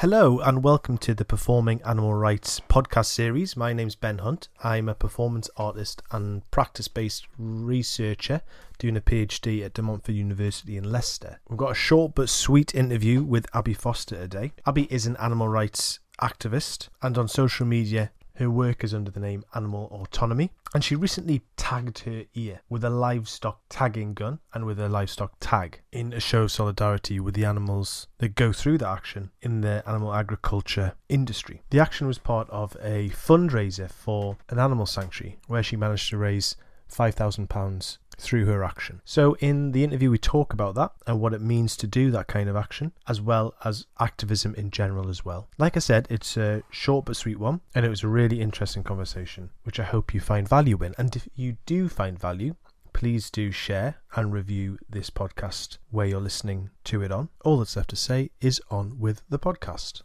Hello and welcome to the Performing Animal Rights podcast series. My name's Ben Hunt. I'm a performance artist and practice based researcher doing a PhD at De Montfort University in Leicester. We've got a short but sweet interview with Abby Foster today. Abby is an animal rights activist and on social media her work is under the name Animal Autonomy, and she recently tagged her ear with a livestock tagging gun and with a livestock tag in a show of solidarity with the animals that go through the action in the animal agriculture industry. The action was part of a fundraiser for an animal sanctuary where she managed to raise £5,000 through her action. So, in the interview, we talk about that and what it means to do that kind of action, as well as activism in general, as well. Like I said, it's a short but sweet one, and it was a really interesting conversation, which I hope you find value in. And if you do find value, please do share and review this podcast where you're listening to it on. All that's left to say is on with the podcast.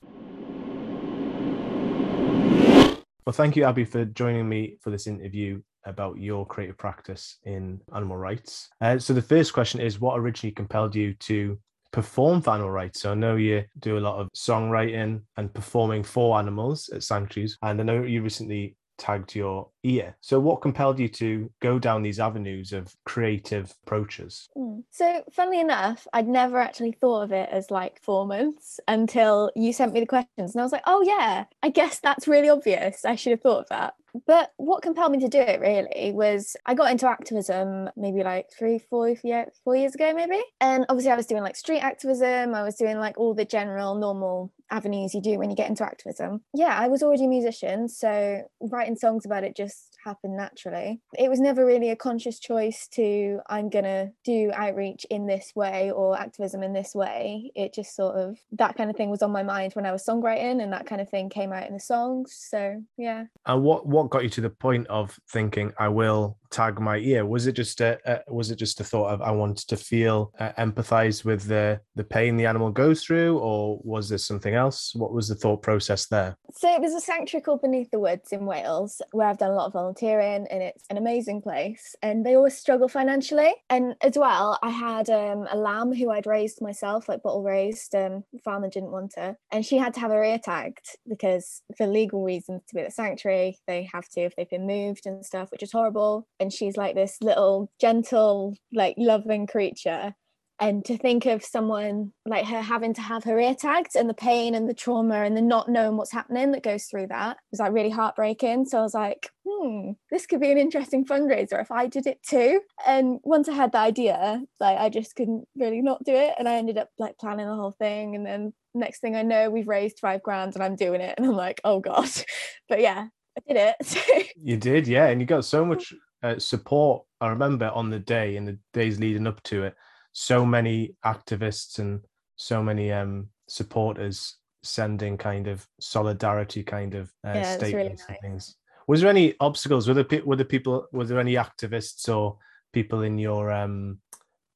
Well, thank you, Abby, for joining me for this interview about your creative practice in animal rights. Uh, so the first question is what originally compelled you to perform for animal rights? So I know you do a lot of songwriting and performing for animals at sanctuaries, and I know you recently tagged your ear. So, what compelled you to go down these avenues of creative approaches? Mm. So, funnily enough, I'd never actually thought of it as like performance until you sent me the questions, and I was like, oh, yeah, I guess that's really obvious. I should have thought of that. But what compelled me to do it really was I got into activism maybe like three, four, yeah, four years ago, maybe. And obviously, I was doing like street activism. I was doing like all the general, normal avenues you do when you get into activism. Yeah, I was already a musician, so writing songs about it just happened naturally. It was never really a conscious choice to I'm gonna do outreach in this way or activism in this way. It just sort of that kind of thing was on my mind when I was songwriting, and that kind of thing came out in the songs. So yeah. And what what got you to the point of thinking I will tag my ear? Was it just a, a was it just a thought of I wanted to feel uh, empathize with the the pain the animal goes through, or was there something else? What was the thought process there? So there's a sanctuary called Beneath the Woods in Wales where I've done a lot of volunteering, and it's an amazing place. And they always struggle financially, and as well, I had um, a lamb who I'd raised myself, like bottle raised. Um, farmer didn't want her, and she had to have her ear tagged because for legal reasons to be at the sanctuary, they have to if they've been moved and stuff, which is horrible and she's like this little gentle like loving creature and to think of someone like her having to have her ear tagged and the pain and the trauma and the not knowing what's happening that goes through that was like really heartbreaking. So i was like hmm this could be an interesting fundraiser if i did it too. And once i had the idea like i just couldn't really not do it. And i ended up like planning the whole thing. And then next thing i know we've raised five grand and i'm doing it. And i'm like oh god. But yeah I did it. you did, yeah, and you got so much uh, support. I remember on the day in the days leading up to it, so many activists and so many um, supporters sending kind of solidarity kind of uh, yeah, statements really nice. and things. Was there any obstacles? Were there were the people? Were there any activists or people in your um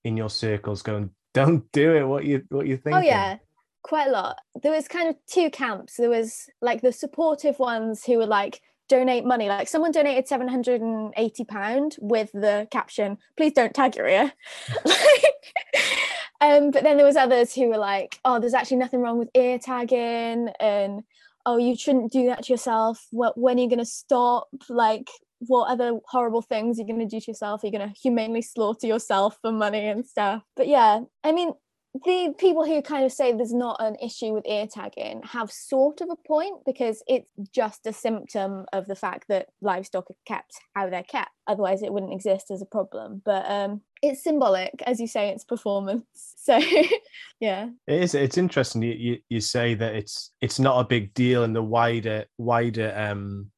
in your circles going, "Don't do it"? What you what you think? Oh yeah, quite a lot. There was kind of two camps. There was like the supportive ones who were like, donate money. Like someone donated seven hundred and eighty pound with the caption, "Please don't tag your ear." um, but then there was others who were like, "Oh, there's actually nothing wrong with ear tagging," and "Oh, you shouldn't do that to yourself. What when are you going to stop?" Like what other horrible things you're going to do to yourself are you going to humanely slaughter yourself for money and stuff but yeah i mean the people who kind of say there's not an issue with ear tagging have sort of a point because it's just a symptom of the fact that livestock are kept how they're kept. Otherwise it wouldn't exist as a problem. But um it's symbolic as you say it's performance. So yeah. It is it's interesting you, you you say that it's it's not a big deal in the wider wider um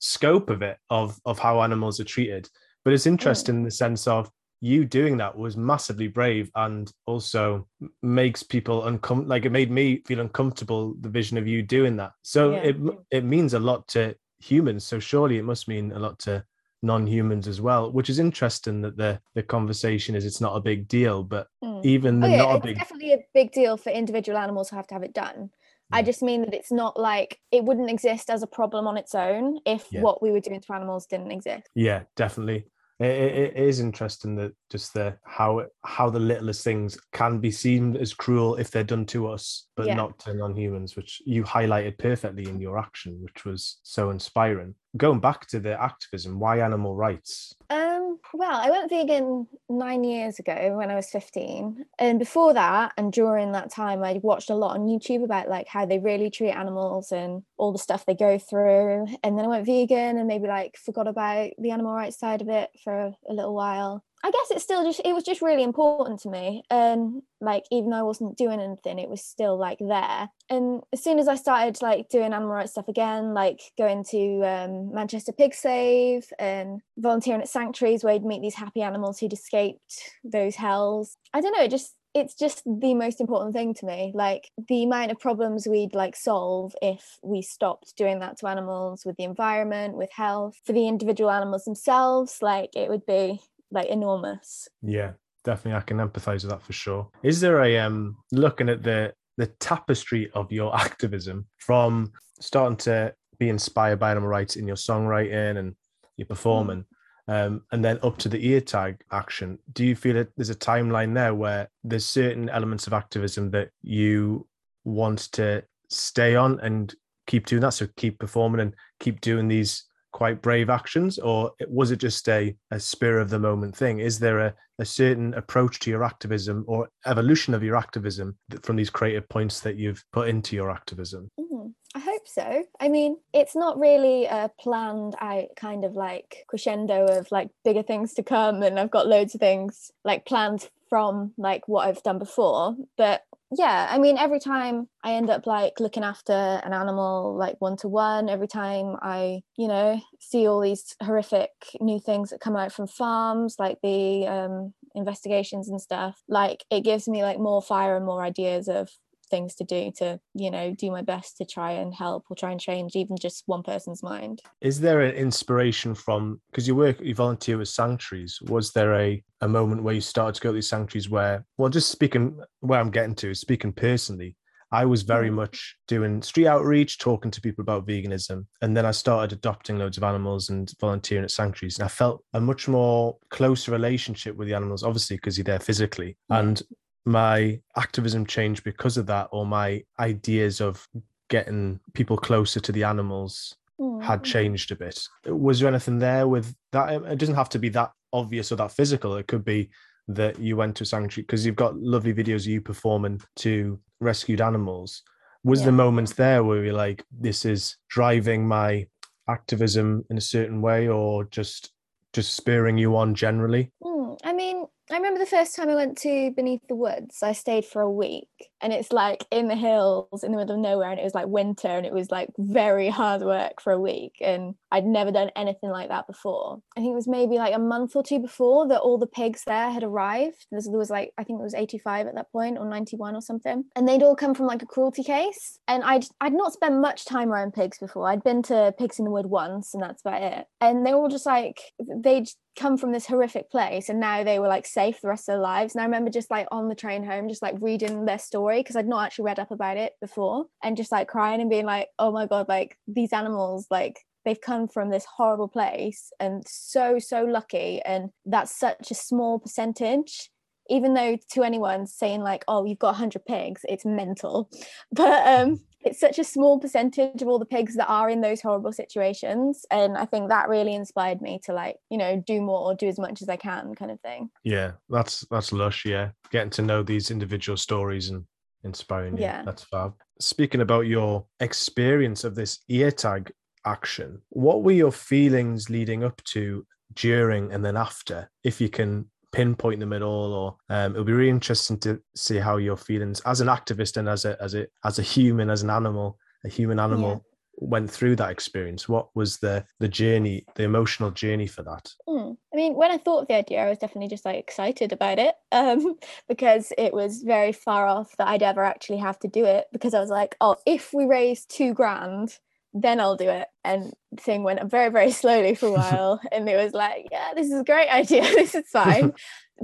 scope of it of of how animals are treated. But it's interesting mm. in the sense of you doing that was massively brave and also makes people uncomfortable like it made me feel uncomfortable the vision of you doing that so yeah. it it means a lot to humans so surely it must mean a lot to non-humans as well which is interesting that the the conversation is it's not a big deal but mm. even the oh, yeah, not a big definitely a big deal for individual animals who have to have it done I just mean that it's not like it wouldn't exist as a problem on its own if yeah. what we were doing to animals didn't exist. Yeah, definitely. It, it is interesting that just the how how the littlest things can be seen as cruel if they're done to us, but Yeah. not to non-humans, which you highlighted perfectly in your action, which was so inspiring. Going back to the activism, why animal rights? Um, well, I went vegan nine years ago when I was 15. And before that, and during that time, I watched a lot on YouTube about like how they really treat animals and all the stuff they go through. And then I went vegan and maybe like forgot about the animal rights side of it for a little while. I guess it's still just it was just really important to me. And like even though I wasn't doing anything, it was still like there. And as soon as I started like doing animal rights stuff again, like going to um, Manchester Pig Save and volunteering at sanctuaries where you'd meet these happy animals who'd escaped those hells. I don't know, it just it's just the most important thing to me like the amount of problems we'd like solve if we stopped doing that to animals with the environment with health for the individual animals themselves like it would be like enormous Yeah, definitely, I can empathise with that for sure. Is there a um looking at the the tapestry of your activism from starting to be inspired by animal rights in your songwriting and your performing, um, and then up to the ear tag action? Do you feel that there's a timeline there where there's certain elements of activism that you want to stay on and keep doing that? So keep performing and keep doing these quite brave actions, or was it just a, a spur of the moment thing? Is there a, a certain approach to your activism or evolution of your activism from these creative points that you've put into your activism? Mhm. I hope so. I mean, it's not really a planned out kind of like crescendo of like bigger things to come, and I've got loads of things like planned from like what I've done before. But yeah, I mean, every time I end up like looking after an animal like one to one, every time I, you know, see all these horrific new things that come out from farms, like the um, investigations and stuff, like it gives me like more fire and more ideas of things to do to you know do my best to try and help or try and change even just one person's mind Is there an inspiration from because you work, you volunteer with sanctuaries? Was there a a moment where you started to go to these sanctuaries where, well, just speaking where I'm getting to, is speaking personally, I was very Mhm. much doing street outreach, talking to people about veganism, and then I started adopting loads of animals and volunteering at sanctuaries, and I felt a much more closer relationship with the animals, obviously because you're there physically, and my activism changed because of that, or my ideas of getting people closer to the animals Mm, had changed a bit. Was there anything there with that? It doesn't have to be that obvious or that physical. It could be that you went to a sanctuary because you've got lovely videos of you performing to rescued animals. Was Yeah. the moments there where you're like, this is driving my activism in a certain way, or just just spurring you on generally? Mm, I mean, I remember the first time I went to Beneath the Woods, I stayed for a week and it's like in the hills in the middle of nowhere and it was like winter and it was like very hard work for a week and I'd never done anything like that before. I think it was maybe like a month or two before that all the pigs there had arrived. There was, like, I think it was 85 at that point or 91 or something. And they'd all come from like a cruelty case. And I'd, I'd not spent much time around pigs before. I'd been to Pigs in the Wood once and that's about it. And they were all just like, they'd come from this horrific place and now they were like safe the rest of their lives and i remember just like on the train home just like reading their story because i'd not actually read up about it before and just like crying and being like oh my god like these animals like they've come from this horrible place and so so lucky and that's such a small percentage even though to anyone saying like oh you've got 100 pigs it's mental but um it's such a small percentage of all the pigs that are in those horrible situations and i think that really inspired me to like you know do more or do as much as i can kind of thing Yeah, that's that's lush. Yeah, getting to know these individual stories and inspiring you. Yeah. That's fab. Speaking about your experience of this ear tag action, what were your feelings leading up to, during, and then after? If you can pinpoint them at all, or um, it'll be really interesting to see how your feelings as an activist and as a as a as a human, as an animal, a human animal. Went through that experience what was the the journey the emotional journey for that Mm. I mean, when I thought of the idea, I was definitely just like excited about it um, because it was very far off that I'd ever actually have to do it. Because I was like, oh, if we raise two grand, then I'll do it. And the thing went very, very slowly for a while. and it was like, yeah, this is a great idea. this is fine.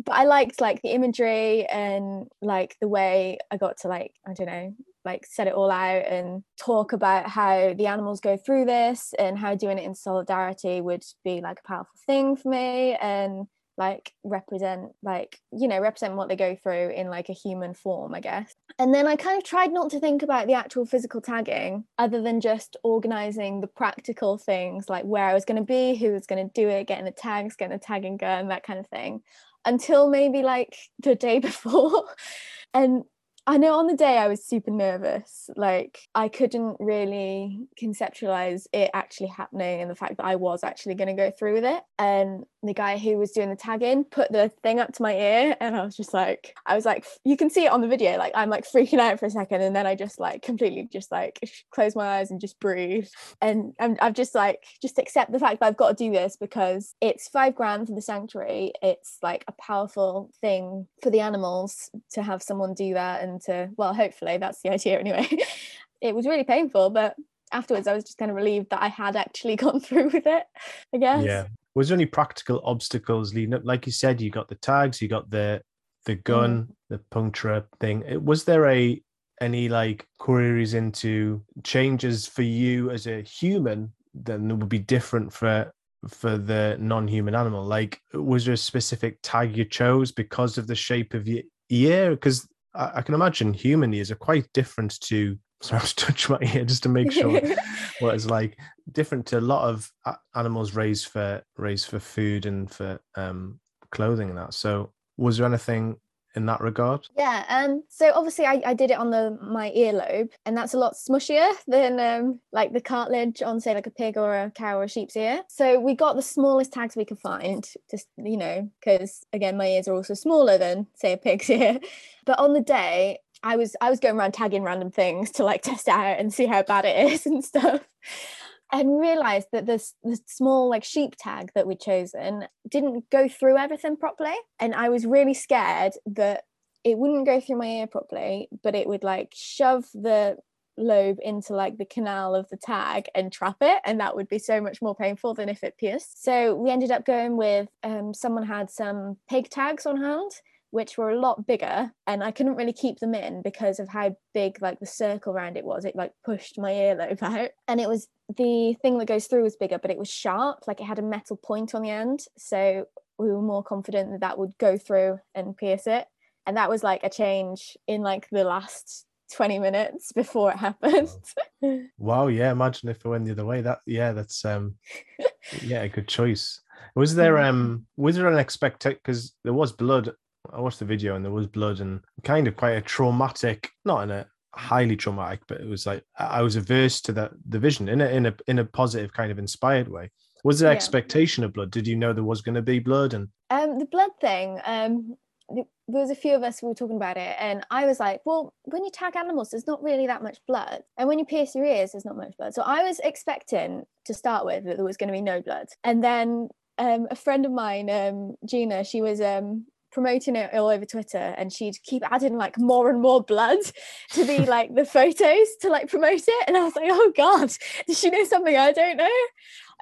but I liked like the imagery and like the way I got to like, I don't know, like set it all out and talk about how the animals go through this and how doing it in solidarity would be like a powerful thing for me and like represent like you know represent what they go through in like a human form i guess. And then i kind of tried not to think about the actual physical tagging other than just organizing the practical things like where i was going to be who was going to do it getting the tags getting the tagging gun that kind of thing until maybe like the day before. And I know on the day I was super nervous. Like I couldn't really conceptualize it actually happening and the fact that I was actually going to go through with it. And the guy who was doing the tagging put the thing up to my ear and I was just like I was like you can see it on the video like I'm like freaking out for a second and then I just like completely just like close my eyes and just breathe and I'm, I've just like just accept the fact that I've got to do this because it's five grand for the sanctuary it's like a powerful thing for the animals to have someone do that and to well hopefully that's the idea anyway it was really painful but afterwards I was just kind of relieved that I had actually gone through with it I guess yeah was there any practical obstacles leading up? Like you said, you got the tags, you got the the gun, mm. the puncture thing. Was there a any like queries into changes for you as a human that would be different for for the non-human animal? Like, was there a specific tag you chose because of the shape of your ear? Because I, I can imagine human ears are quite different to so I was touching my ear just to make sure what it's like. Different to a lot of animals raised for raised for food and for um, clothing and that. So was there anything in that regard? Yeah. Um. So obviously, I, I did it on the my earlobe, and that's a lot smushier than um like the cartilage on say like a pig or a cow or a sheep's ear. So we got the smallest tags we could find, just you know, because again, my ears are also smaller than say a pig's ear. But on the day, I was I was going around tagging random things to like test out and see how bad it is and stuff. And realized that this the small like sheep tag that we'd chosen didn't go through everything properly. And I was really scared that it wouldn't go through my ear properly, but it would like shove the lobe into like the canal of the tag and trap it and that would be so much more painful than if it pierced so we ended up going with um, someone had some pig tags on hand which were a lot bigger and I couldn't really keep them in because of how big like the circle around it was. It like pushed my earlobe out. And it was the thing that goes through was bigger, but it was sharp, like it had a metal point on the end. So we were more confident that that would go through and pierce it. And that was like a change in like the last 20 minutes before it happened. wow, yeah. Imagine if it went the other way. That yeah, that's um yeah, a good choice. Was there um was there an expectation because there was blood I watched the video and there was blood and kind of quite a traumatic, not in a highly traumatic, but it was like I was averse to the the vision in a in a in a positive kind of inspired way. Was there yeah. expectation of blood? Did you know there was going to be blood? And um, the blood thing, um, there was a few of us who were talking about it, and I was like, well, when you tag animals, there's not really that much blood, and when you pierce your ears, there's not much blood. So I was expecting to start with that there was going to be no blood, and then um, a friend of mine, um, Gina, she was um, promoting it all over Twitter and she'd keep adding like more and more blood to the like the photos to like promote it and I was like oh god does she know something I don't know?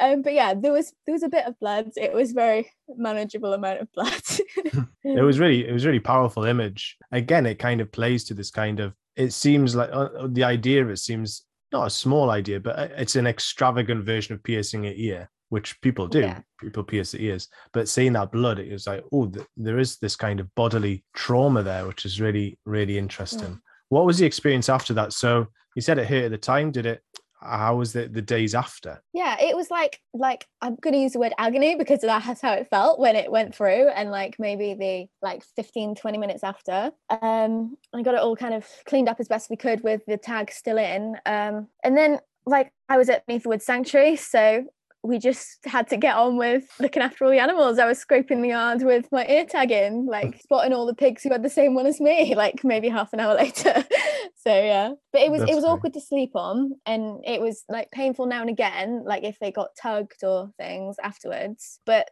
Um but yeah there was there was a bit of blood. It was very manageable amount of blood. It was really it was really powerful image. Again it kind of plays to this kind of it seems like uh, the idea it seems not a small idea but uh, it's an extravagant version of piercing an ear which people do. Yeah. People pierce the ears, but seeing that blood, it was like, oh, th- there is this kind of bodily trauma there, which is really, really interesting. Yeah. What was the experience after that? So you said it hurt at the time. Did it? How was the the days after? Yeah, it was like like I'm gonna use the word agony because that's how it felt when it went through, and like maybe the like 15, 20 minutes after. Um, I got it all kind of cleaned up as best we could with the tag still in. Um, and then like I was at Wood Sanctuary, so we just had to get on with looking after all the animals. I was scraping the yard with my ear tag in, like spotting all the pigs who had the same one as me, like maybe half an hour later. so yeah. But it was That's it was great. awkward to sleep on and it was like painful now and again, like if they got tugged or things afterwards. But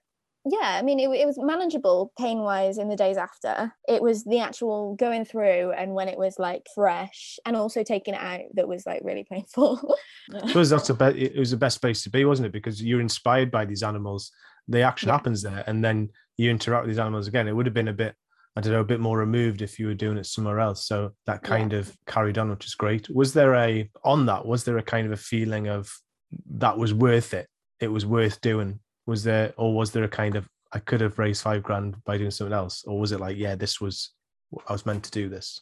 yeah, I mean, it, it was manageable pain wise in the days after. It was the actual going through and when it was like fresh and also taking it out that was like really painful. I suppose that's a. It was the best place to be, wasn't it? Because you're inspired by these animals. The action yeah. happens there, and then you interact with these animals again. It would have been a bit I don't know, a bit more removed if you were doing it somewhere else. So that kind yeah. of carried on, which is great. Was there a on that? Was there a kind of a feeling of that was worth it? It was worth doing. Was there, or was there a kind of I could have raised five grand by doing something else, or was it like, yeah, this was I was meant to do this?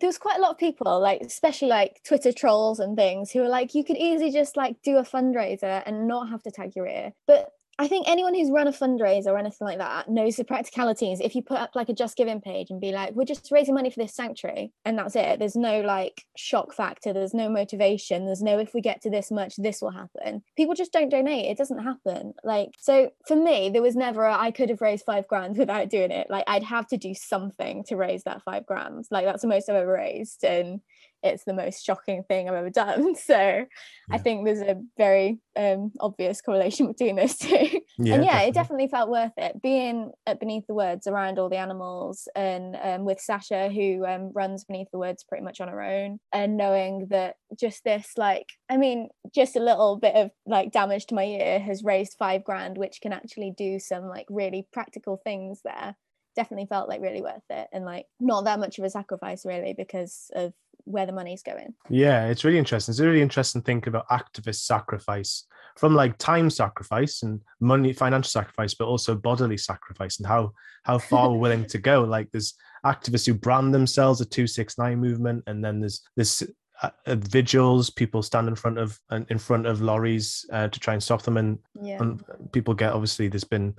there was quite a lot of people like especially like twitter trolls and things who were like you could easily just like do a fundraiser and not have to tag your ear but I think anyone who's run a fundraiser or anything like that knows the practicalities. If you put up like a Just Giving page and be like, we're just raising money for this sanctuary, and that's it, there's no like shock factor, there's no motivation, there's no if we get to this much, this will happen. People just don't donate, it doesn't happen. Like, so for me, there was never a, I could have raised five grand without doing it. Like, I'd have to do something to raise that five grand. Like, that's the most I've ever raised. And it's the most shocking thing I've ever done. So yeah. I think there's a very um, obvious correlation between those two. Yeah, and yeah, definitely. it definitely felt worth it being at Beneath the Woods around all the animals and um, with Sasha, who um, runs Beneath the Woods pretty much on her own, and knowing that just this, like, I mean, just a little bit of like damage to my ear has raised five grand, which can actually do some like really practical things there definitely felt like really worth it and like not that much of a sacrifice really because of where the money's going. Yeah, it's really interesting. It's a really interesting thinking about activist sacrifice from like time sacrifice and money, financial sacrifice, but also bodily sacrifice and how how far we're willing to go. Like there's activists who brand themselves a 269 movement, and then there's this uh, uh, vigils people stand in front of in front of lorries uh, to try and stop them and, yeah. and people get obviously there's been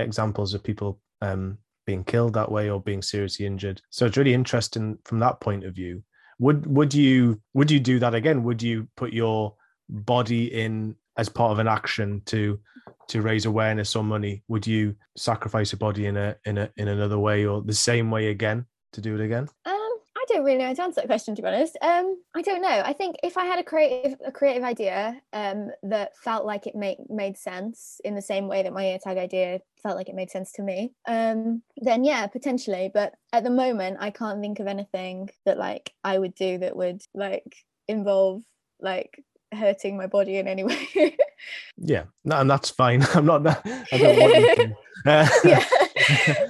examples of people um, being killed that way or being seriously injured so it's really interesting from that point of view would would you would you do that again? Would you put your body in as part of an action to to raise awareness or money? Would you sacrifice your body in a in a in another way or the same way again to do it again? I don't really know how to answer that question to be honest. Um, I don't know. I think if I had a creative a creative idea um, that felt like it made made sense in the same way that my ear tag idea felt like it made sense to me, um, then yeah, potentially. But at the moment, I can't think of anything that like I would do that would like involve like hurting my body in any way. yeah, no, and that's fine. I'm not. I don't want to. yeah.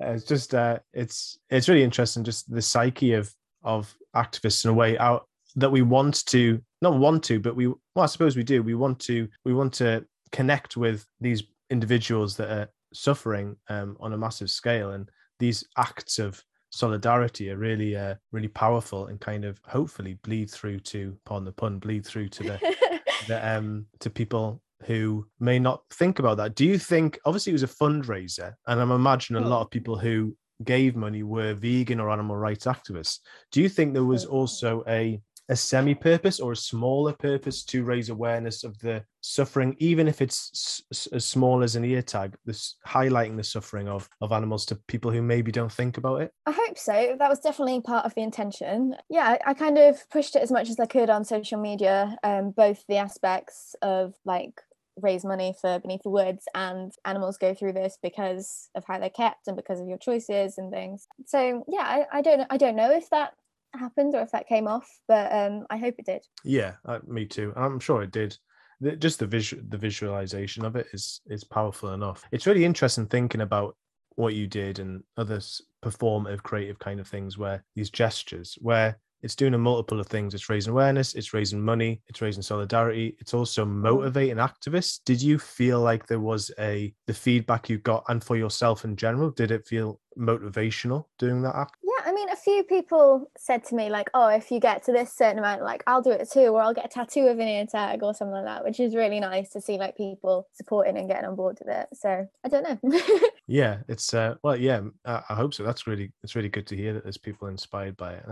It's just uh, it's it's really interesting just the psyche of of activists in a way out that we want to not want to but we well i suppose we do. We want to we want to connect with these individuals that are suffering um, on a massive scale. And these acts of solidarity are really uh, really powerful and kind of hopefully bleed through to pardon the pun bleed through to the, the um to people who may not think about that. Do you think, obviously, it was a fundraiser, and I'm imagining a lot of people who gave money were vegan or animal rights activists. Do you think there was also a a semi purpose or a smaller purpose to raise awareness of the suffering, even if it's s- as small as an ear tag, this highlighting the suffering of, of animals to people who maybe don't think about it? I hope so. That was definitely part of the intention. Yeah, I, I kind of pushed it as much as I could on social media, um, both the aspects of like raise money for Beneath the Woods and animals go through this because of how they're kept and because of your choices and things. So yeah, I, I don't I don't know if that happened or if that came off, but um, I hope it did. Yeah, uh, me too. I'm sure it did. The, just the visual the visualization of it is is powerful enough. It's really interesting thinking about what you did and other performative creative kind of things where these gestures where it's doing a multiple of things. It's raising awareness, it's raising money, it's raising solidarity, it's also mm. motivating activists. Did you feel like there was a the feedback you got and for yourself in general, did it feel motivational doing that act? Yeah, I mean a few people said to me like, oh, if you get to this certain amount, like I'll do it too, or I'll get a tattoo of an ear tag or something like that, which is really nice to see like people supporting and getting on board with it. So I don't know. yeah, it's uh well yeah, I, I hope so. That's really it's really good to hear that there's people inspired by it.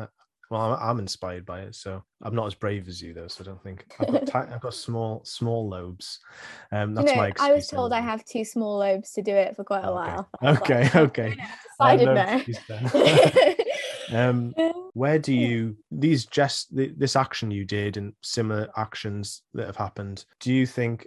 Well, I'm, I'm, inspired by it, so I'm not as brave as you though. So I don't think I've got i I've got small small lobes. Um, that's my. I was told I have two small lobes to do it for quite a okay. while. Okay, like, okay. Decided now. um, where do you these just this action you did and similar actions that have happened? Do you think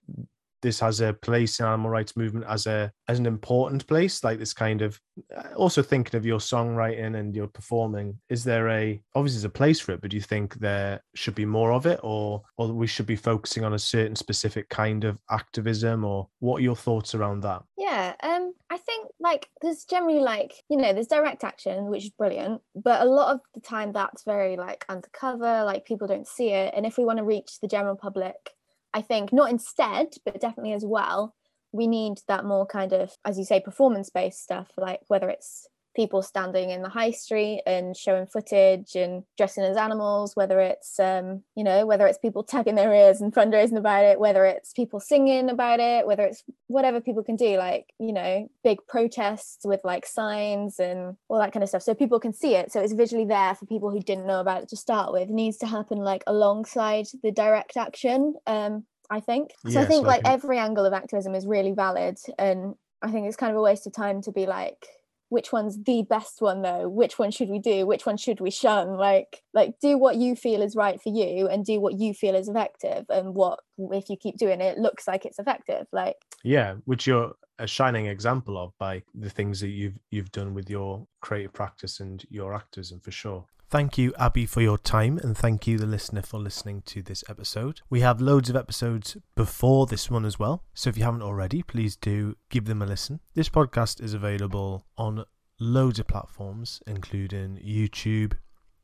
this has a place in animal rights movement as a as an important place like this kind of uh, also thinking of your songwriting and your performing is there a obviously there's a place for it but do you think there should be more of it? Or or we should be focusing on a certain specific kind of activism or what are your thoughts around that? Yeah um i think like there's generally like you know there's direct action which is brilliant but a lot of the time that's very like undercover like people don't see it and if we want to reach the general public I think not instead, but definitely as well, we need that more kind of, as you say, performance based stuff, like whether it's people standing in the high street and showing footage and dressing as animals whether it's um you know whether it's people tagging their ears and fundraising about it whether it's people singing about it whether it's whatever people can do like you know big protests with like signs and all that kind of stuff so people can see it so it's visually there for people who didn't know about it to start with it needs to happen like alongside the direct action um I think. So yes, I think like every angle of activism is really valid and I think it's kind of a waste of time to be like which one's the best one though? Which one should we do? Which one should we shun? Like like do what you feel is right for you and do what you feel is effective. And what if you keep doing it looks like it's effective. Like yeah which you're a shining example of by the things that you've you've done with your creative practice and your activism for sure Thank you, Abby, for your time, and thank you, the listener, for listening to this episode. We have loads of episodes before this one as well, so if you haven't already, please do give them a listen. This podcast is available on loads of platforms, including YouTube,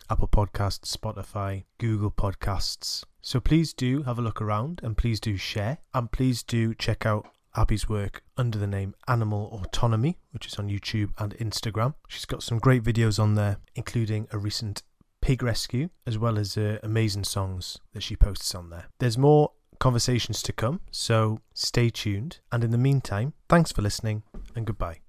Apple Podcasts, Spotify, Google Podcasts. So please do have a look around and please do share and please do check out Abby's work under the name Animal Autonomy, which is on YouTube and Instagram. She's got some great videos on there, including a recent pig rescue, as well as uh, amazing songs that she posts on there. There's more conversations to come, so stay tuned. And in the meantime, thanks for listening and goodbye.